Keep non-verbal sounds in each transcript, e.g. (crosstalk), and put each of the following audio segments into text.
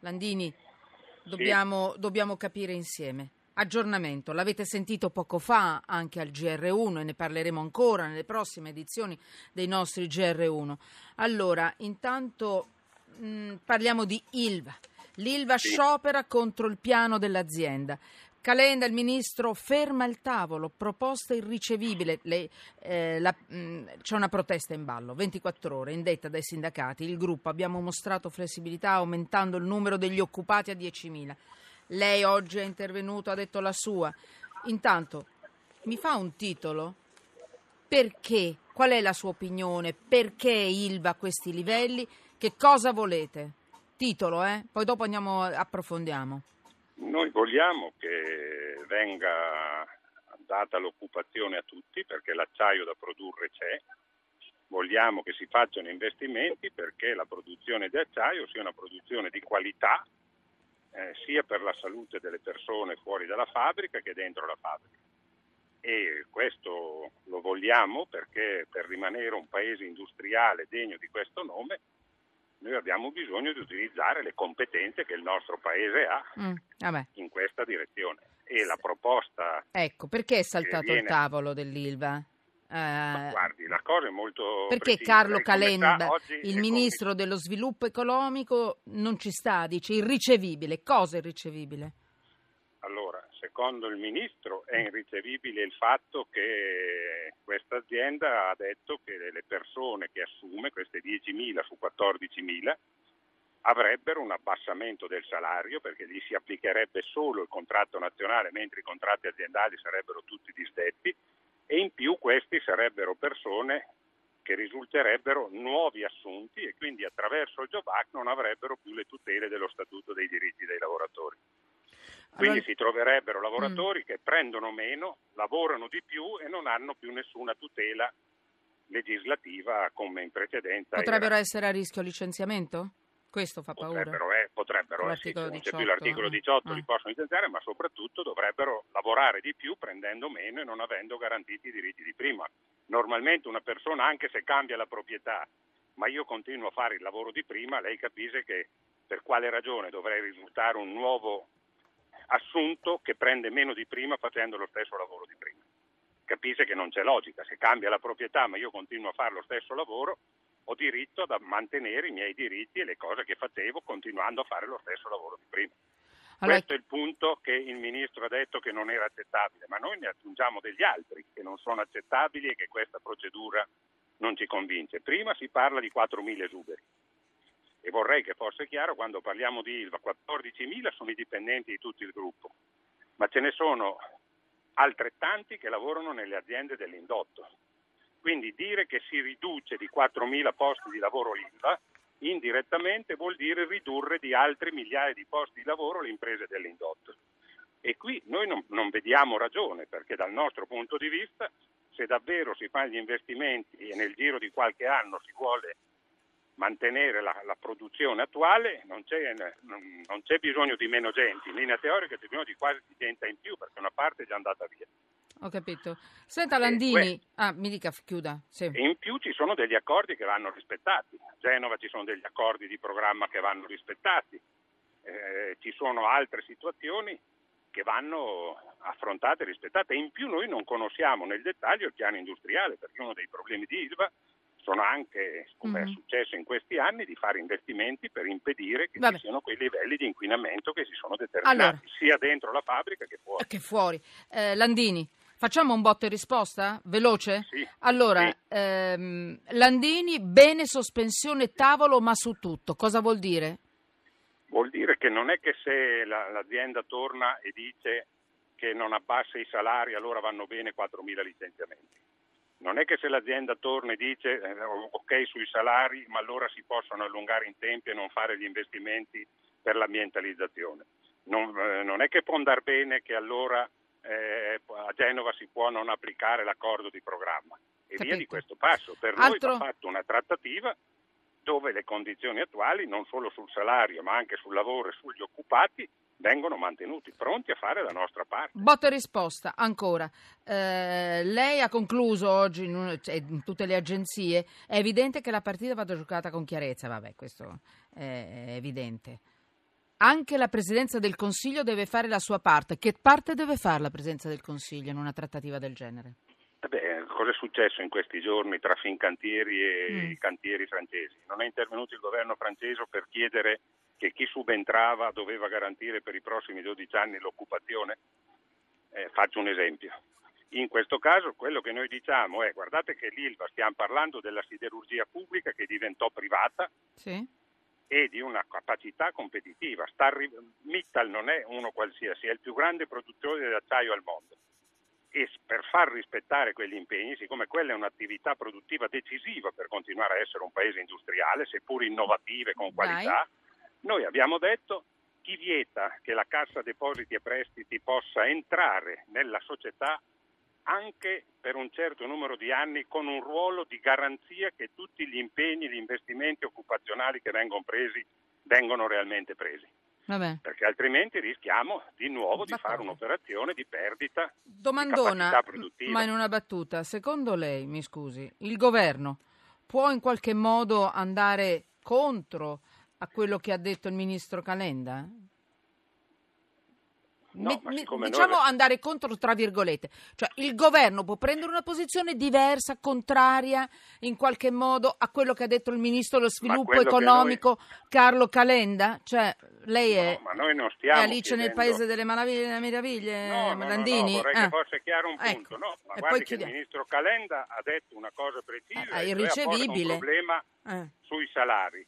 Landini, dobbiamo, dobbiamo capire insieme. Aggiornamento, l'avete sentito poco fa anche al GR1 e ne parleremo ancora nelle prossime edizioni dei nostri GR1. Allora, intanto mh, parliamo di Ilva. L'Ilva sciopera contro il piano dell'azienda. Calenda, il ministro, ferma il tavolo, proposta irricevibile. Le, eh, la, mh, c'è una protesta in ballo, 24 ore, indetta dai sindacati. Il gruppo abbiamo mostrato flessibilità aumentando il numero degli occupati a 10.000. Lei oggi è intervenuto, ha detto la sua. Intanto, mi fa un titolo? Perché? Qual è la sua opinione? Perché Ilva a questi livelli? Che cosa volete? Titolo, eh? Poi dopo andiamo, approfondiamo. Noi vogliamo che venga data l'occupazione a tutti perché l'acciaio da produrre c'è. Vogliamo che si facciano investimenti perché la produzione di acciaio sia una produzione di qualità eh, sia per la salute delle persone fuori dalla fabbrica che dentro la fabbrica. E questo lo vogliamo perché per rimanere un paese industriale degno di questo nome noi abbiamo bisogno di utilizzare le competenze che il nostro paese ha mm, in questa direzione. E la proposta... Ecco, perché è saltato viene... il tavolo dell'Ilva? Uh, guardi, la cosa è molto Perché precisa. Carlo Calenda, il ministro dello sviluppo economico, non ci sta, dice irricevibile. Cosa è irricevibile? Secondo il ministro è irricevibile il fatto che questa azienda ha detto che le persone che assume, queste 10.000 su 14.000, avrebbero un abbassamento del salario perché gli si applicherebbe solo il contratto nazionale mentre i contratti aziendali sarebbero tutti disdetti e in più questi sarebbero persone che risulterebbero nuovi assunti e quindi attraverso il Job non avrebbero più le tutele dello Statuto dei diritti dei lavoratori. Quindi allora... si troverebbero lavoratori mm. che prendono meno, lavorano di più e non hanno più nessuna tutela legislativa come in precedenza. Potrebbero era. essere a rischio licenziamento? Questo fa paura. Potrebbero, eh, potrebbero sì, non 18, c'è più l'articolo 18, eh. li possono licenziare, ma soprattutto dovrebbero lavorare di più prendendo meno e non avendo garantiti i diritti di prima. Normalmente una persona, anche se cambia la proprietà, ma io continuo a fare il lavoro di prima, lei capisce che per quale ragione dovrei risultare un nuovo assunto che prende meno di prima facendo lo stesso lavoro di prima. Capisce che non c'è logica, se cambia la proprietà ma io continuo a fare lo stesso lavoro, ho diritto a mantenere i miei diritti e le cose che facevo continuando a fare lo stesso lavoro di prima. Allora... Questo è il punto che il Ministro ha detto che non era accettabile, ma noi ne aggiungiamo degli altri che non sono accettabili e che questa procedura non ci convince. Prima si parla di 4.000 esuberi e vorrei che fosse chiaro quando parliamo di ILVA, 14.000 sono i dipendenti di tutto il gruppo, ma ce ne sono altrettanti che lavorano nelle aziende dell'indotto quindi dire che si riduce di 4.000 posti di lavoro l'ILVA indirettamente vuol dire ridurre di altri migliaia di posti di lavoro le imprese dell'indotto. E qui noi non, non vediamo ragione perché dal nostro punto di vista se davvero si fanno gli investimenti e nel giro di qualche anno si vuole mantenere la, la produzione attuale non c'è, non, non c'è, bisogno di meno gente, in linea teorica c'è bisogno di quasi di gente in più perché una parte è già andata via. Ho capito. Senta Landini, eh, ah, mi dica, chiuda. Sì. In più ci sono degli accordi che vanno rispettati. A Genova ci sono degli accordi di programma che vanno rispettati. Eh, ci sono altre situazioni che vanno affrontate e rispettate. In più noi non conosciamo nel dettaglio il piano industriale, perché uno dei problemi di ISVA sono anche, come mm-hmm. è successo in questi anni, di fare investimenti per impedire che Vabbè. ci siano quei livelli di inquinamento che si sono determinati allora, sia dentro la fabbrica che fuori. Che fuori. Eh, Landini, Facciamo un botto e risposta? Veloce? Sì. Allora, sì. Ehm, Landini, bene sospensione tavolo, ma su tutto. Cosa vuol dire? Vuol dire che non è che se la, l'azienda torna e dice che non abbassa i salari allora vanno bene 4.000 licenziamenti. Non è che se l'azienda torna e dice eh, ok sui salari ma allora si possono allungare in tempi e non fare gli investimenti per l'ambientalizzazione. Non, eh, non è che può andare bene che allora eh, a Genova si può non applicare l'accordo di programma e Capito. via di questo passo. Per Altro... noi va fatta una trattativa dove le condizioni attuali, non solo sul salario ma anche sul lavoro e sugli occupati, vengono mantenuti, pronti a fare la nostra parte. Botta e risposta, ancora. Eh, lei ha concluso oggi in, cioè, in, tutte le agenzie, è evidente che la partita vada giocata con chiarezza, vabbè questo è evidente. anche la Presidenza del Consiglio deve fare la sua parte. Che parte deve fare la Presidenza del Consiglio in una trattativa del genere? Eh beh, cosa è successo in questi giorni tra Fincantieri e mm. i cantieri francesi? Non è intervenuto il governo francese per chiedere che chi subentrava doveva garantire per i prossimi 12 anni l'occupazione? Eh, faccio un esempio. In questo caso quello che noi diciamo è guardate che l'ILVA stiamo parlando della siderurgia pubblica che diventò privata sì. e di una capacità competitiva. Starri- Mittal non è uno qualsiasi, è il più grande produttore di acciaio al mondo e per far rispettare quegli impegni, siccome quella è un'attività produttiva decisiva per continuare a essere un paese industriale, seppur innovative con qualità, Dai. Noi abbiamo detto chi vieta che la Cassa Depositi e Prestiti possa entrare nella società anche per un certo numero di anni con un ruolo di garanzia che tutti gli impegni, gli investimenti occupazionali che vengono presi vengono realmente presi. Vabbè. Perché altrimenti rischiamo di nuovo di fare un'operazione di perdita Domandona, di capacità produttiva. Ma in una battuta, secondo lei, mi scusi, il governo può in qualche modo andare contro a quello che ha detto il ministro Calenda? No, mi, diciamo noi... andare contro tra virgolette, cioè il governo può prendere una posizione diversa, contraria in qualche modo a quello che ha detto il ministro dello sviluppo economico noi... Carlo Calenda? Cioè lei è, no, è Alice chiedendo... nel paese delle meraviglie, no, no, Landini? No, vorrei eh. che fosse chiaro un ecco. punto. Ecco. No, ma e guardi che il ministro Calenda ha detto una cosa precisa, è irricevibile. un problema eh. sui salari.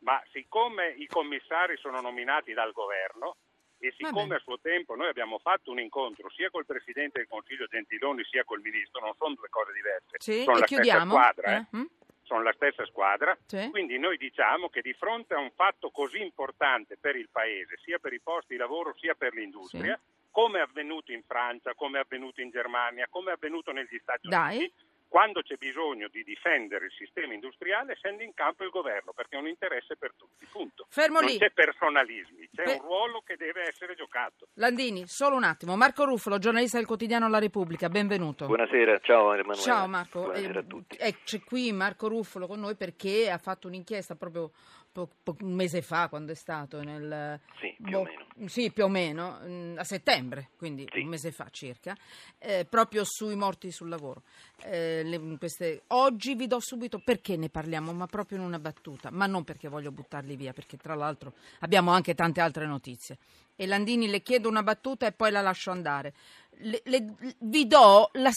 Ma siccome i commissari sono nominati dal governo, e siccome a suo tempo noi abbiamo fatto un incontro sia col Presidente del Consiglio Gentiloni sia col Ministro, non sono due cose diverse, sì, sono la squadra, eh? Eh? Mm? sono la stessa squadra, sì. quindi noi diciamo che di fronte a un fatto così importante per il Paese, sia per i posti di lavoro sia per l'industria, sì. come è avvenuto in Francia, come è avvenuto in Germania, come è avvenuto negli Stati Dai. Uniti, quando c'è bisogno di difendere il sistema industriale scende in campo il governo perché è un interesse per tutti, punto. Fermo non lì. c'è personalismi, c'è Beh. un ruolo che deve essere giocato. Landini, solo un attimo. Marco Ruffolo, giornalista del quotidiano La Repubblica, benvenuto. Buonasera, ciao Emanuele. Ciao Marco. Buonasera eh, a tutti. Eh, c'è qui Marco Ruffolo con noi perché ha fatto un'inchiesta proprio po- po- un mese fa, quando è stato? Nel, sì, più boh, o meno. Sì, più o meno, mm, a settembre, quindi sì. un mese fa circa, eh, proprio sui morti sul lavoro. Eh, le, queste, oggi vi do subito perché ne parliamo, ma proprio in una battuta, ma non perché voglio buttarli via, perché tra l'altro abbiamo anche tante altre notizie. E Landini le chiedo una battuta e poi la lascio andare. Le, le, vi do la,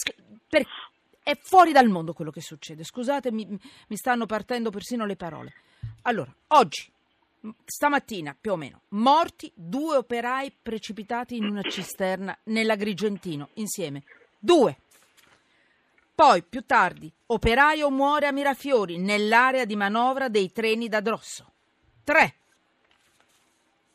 per, è fuori dal mondo quello che succede. Scusate, mi, mi stanno partendo persino le parole. Allora, oggi, stamattina più o meno, morti due operai precipitati in una cisterna nell'Agrigentino insieme. Due. Poi, più tardi, operaio muore a Mirafiori nell'area di manovra dei treni da Drosso. Tre.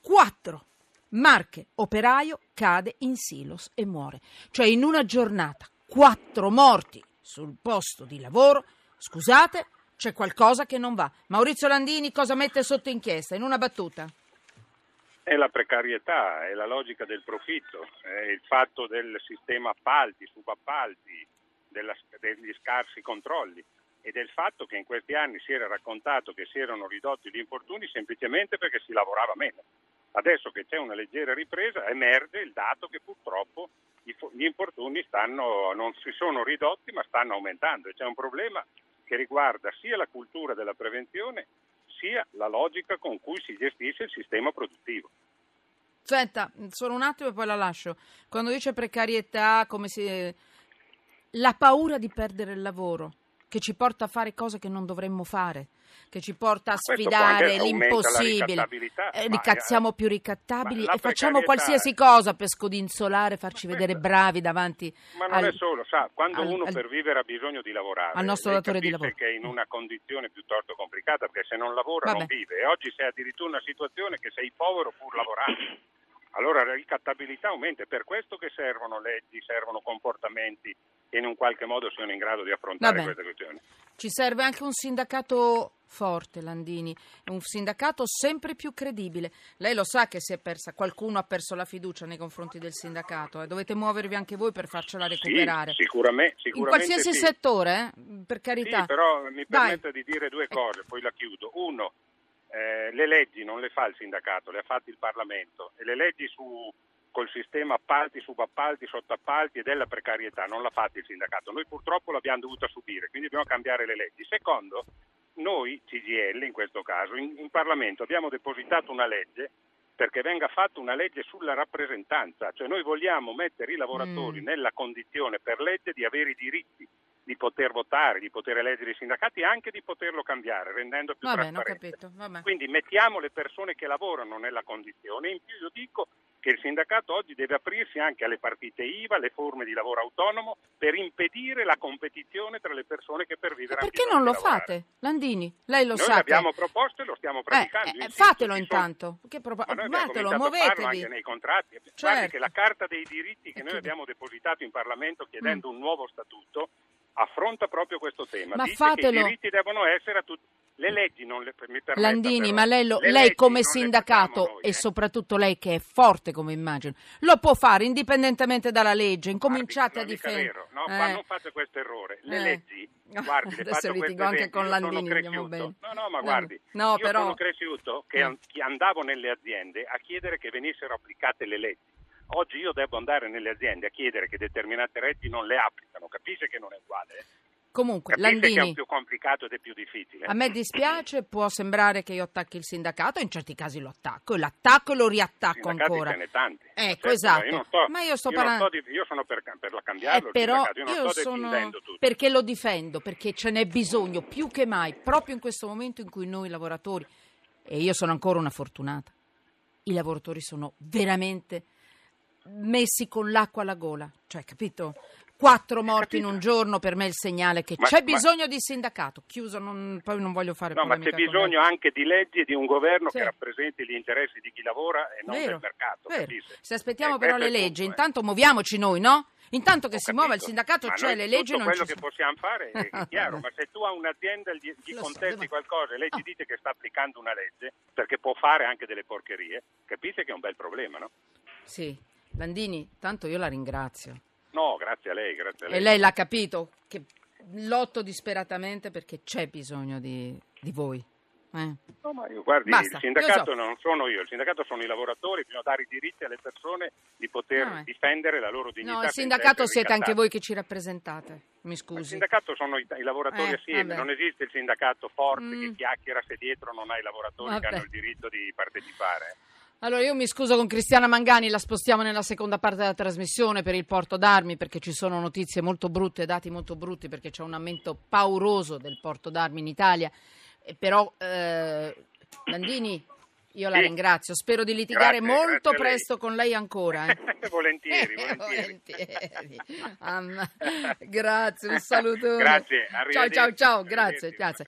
Quattro. Marche, operaio, cade in silos e muore. Cioè in una giornata, quattro morti sul posto di lavoro. Scusate, c'è qualcosa che non va. Maurizio Landini cosa mette sotto inchiesta? In una battuta. È la precarietà, è la logica del profitto, è il fatto del sistema appalti, subappalti, della, degli scarsi controlli e del fatto che in questi anni si era raccontato che si erano ridotti gli infortuni semplicemente perché si lavorava meno. Adesso che c'è una leggera ripresa emerge il dato che purtroppo gli infortuni stanno, non si sono ridotti ma stanno aumentando e c'è un problema che riguarda sia la cultura della prevenzione sia la logica con cui si gestisce il sistema produttivo. Senta, solo un attimo e poi la lascio. Quando dice precarietà, come si... la paura di perdere il lavoro, che ci porta a fare cose che non dovremmo fare che ci porta a sfidare l'impossibile. Eh, rica- siamo più ricattabili e facciamo qualsiasi cosa per scodinzolare, farci ma vedere bravi davanti. Ma non al, è solo, sa, quando al, uno al, per vivere ha bisogno di lavorare, al nostro datore di lavoro. che è in una condizione piuttosto complicata, perché se non lavora Vabbè. non vive. E oggi sei addirittura una situazione che sei povero pur lavorando allora la ricattabilità aumenta. È per questo che servono leggi, servono comportamenti che in un qualche modo siano in grado di affrontare queste questioni. Ci serve anche un sindacato forte, Landini, un sindacato sempre più credibile. Lei lo sa che si è persa, qualcuno ha perso la fiducia nei confronti del sindacato e eh? dovete muovervi anche voi per farcela recuperare. Sì, sicuramente, sicuramente, In qualsiasi sì. settore, eh? per carità. Sì, però mi permetta di dire due cose, poi la chiudo. Uno, eh, le leggi non le fa il sindacato, le ha fatte il Parlamento e le leggi su, col sistema appalti, subappalti, sottoappalti e della precarietà non l'ha fatta il sindacato. Noi purtroppo l'abbiamo dovuta subire, quindi dobbiamo cambiare le leggi. Secondo, noi CGL in questo caso in, in Parlamento abbiamo depositato una legge perché venga fatta una legge sulla rappresentanza, cioè noi vogliamo mettere i lavoratori mm. nella condizione per legge di avere i diritti di poter votare, di poter eleggere i sindacati e anche di poterlo cambiare, rendendo più Vabbè, trasparente. Quindi mettiamo le persone che lavorano nella condizione. In più io dico che il sindacato oggi deve aprirsi anche alle partite IVA, alle forme di lavoro autonomo, per impedire la competizione tra le persone che per vivere hanno Perché non lo fate, Landini? Lei lo Noi sa. Noi l'abbiamo proposto e lo stiamo praticando. Eh, eh, fatelo intanto. Che propo- fatelo, muovetevi. anche nei contratti. Certo. Guardi che la Carta dei diritti che noi abbiamo depositato in Parlamento chiedendo mm. un nuovo statuto affronta proprio questo tema. Ma Dice fatelo. che i diritti devono essere a tutti. Le leggi non le permettono. Landini, ma lei, lo, lei come sindacato noi, e eh? soprattutto lei che è forte come immagine, lo può fare indipendentemente dalla legge. Incominciate guardi, a difendere. No, eh. non fate questo errore. Le eh. leggi, guardi, le Adesso litigo anche con Landini, andiamo bene. No, no, ma guardi, no, io però... sono cresciuto che eh. andavo nelle aziende a chiedere che venissero applicate le leggi. Oggi io devo andare nelle aziende a chiedere che determinate leggi non le applicano, capisce che non è uguale? Comunque, Capite Landini, che è più complicato ed è più difficile. A me dispiace, può sembrare che io attacchi il sindacato, in certi casi lo attacco, e l'attacco e lo riattacco ancora. Ce tanti. Ecco, certo, esatto. Io sto, ma io sto parlando. Io, io, sono per, per la cambiarlo, eh, però io, io sono perché lo difendo, perché ce n'è bisogno più che mai, proprio in questo momento in cui noi lavoratori, e io sono ancora una fortunata, i lavoratori sono veramente messi con l'acqua alla gola, cioè, capito? Quattro morti in un giorno per me è il segnale che ma, c'è bisogno ma... di sindacato. Chiuso, non, poi non voglio fare No, ma c'è bisogno anche di leggi e di un governo sì. che rappresenti gli interessi di chi lavora e non vero, del mercato. Se aspettiamo eh, però le leggi, punto, eh. intanto muoviamoci noi, no? Intanto che Ho si capito, muova il sindacato, cioè le leggi non quello ci che possiamo fare è, (laughs) chiaro, ma se tu a un'azienda gli, gli contesti so, qualcosa e lei ti dice che sta applicando una legge, perché può fare anche delle porcherie, capite che è un bel problema, no? Sì. Landini, tanto io la ringrazio. No, grazie a lei, grazie a lei. E lei l'ha capito che lotto disperatamente perché c'è bisogno di, di voi. Eh. No, ma io, guardi, Basta, il sindacato so. non sono io, il sindacato sono i lavoratori, bisogna dare i diritti alle persone di poter no, eh. difendere la loro dignità. No, il sindacato siete anche voi che ci rappresentate, mi scusi. il sindacato sono i, i lavoratori eh, assieme, vabbè. non esiste il sindacato forte mm. che chiacchiera se dietro non ha i lavoratori vabbè. che hanno il diritto di partecipare. Allora io mi scuso con Cristiana Mangani, la spostiamo nella seconda parte della trasmissione per il porto d'armi perché ci sono notizie molto brutte, dati molto brutti perché c'è un aumento pauroso del porto d'armi in Italia. E però eh, Landini, io la ringrazio, spero di litigare grazie, molto grazie presto con lei ancora. Eh. (laughs) (laughs) volentieri, volentieri. volentieri. Um, grazie, un (laughs) saluto. Grazie, ciao ciao ciao, grazie, grazie.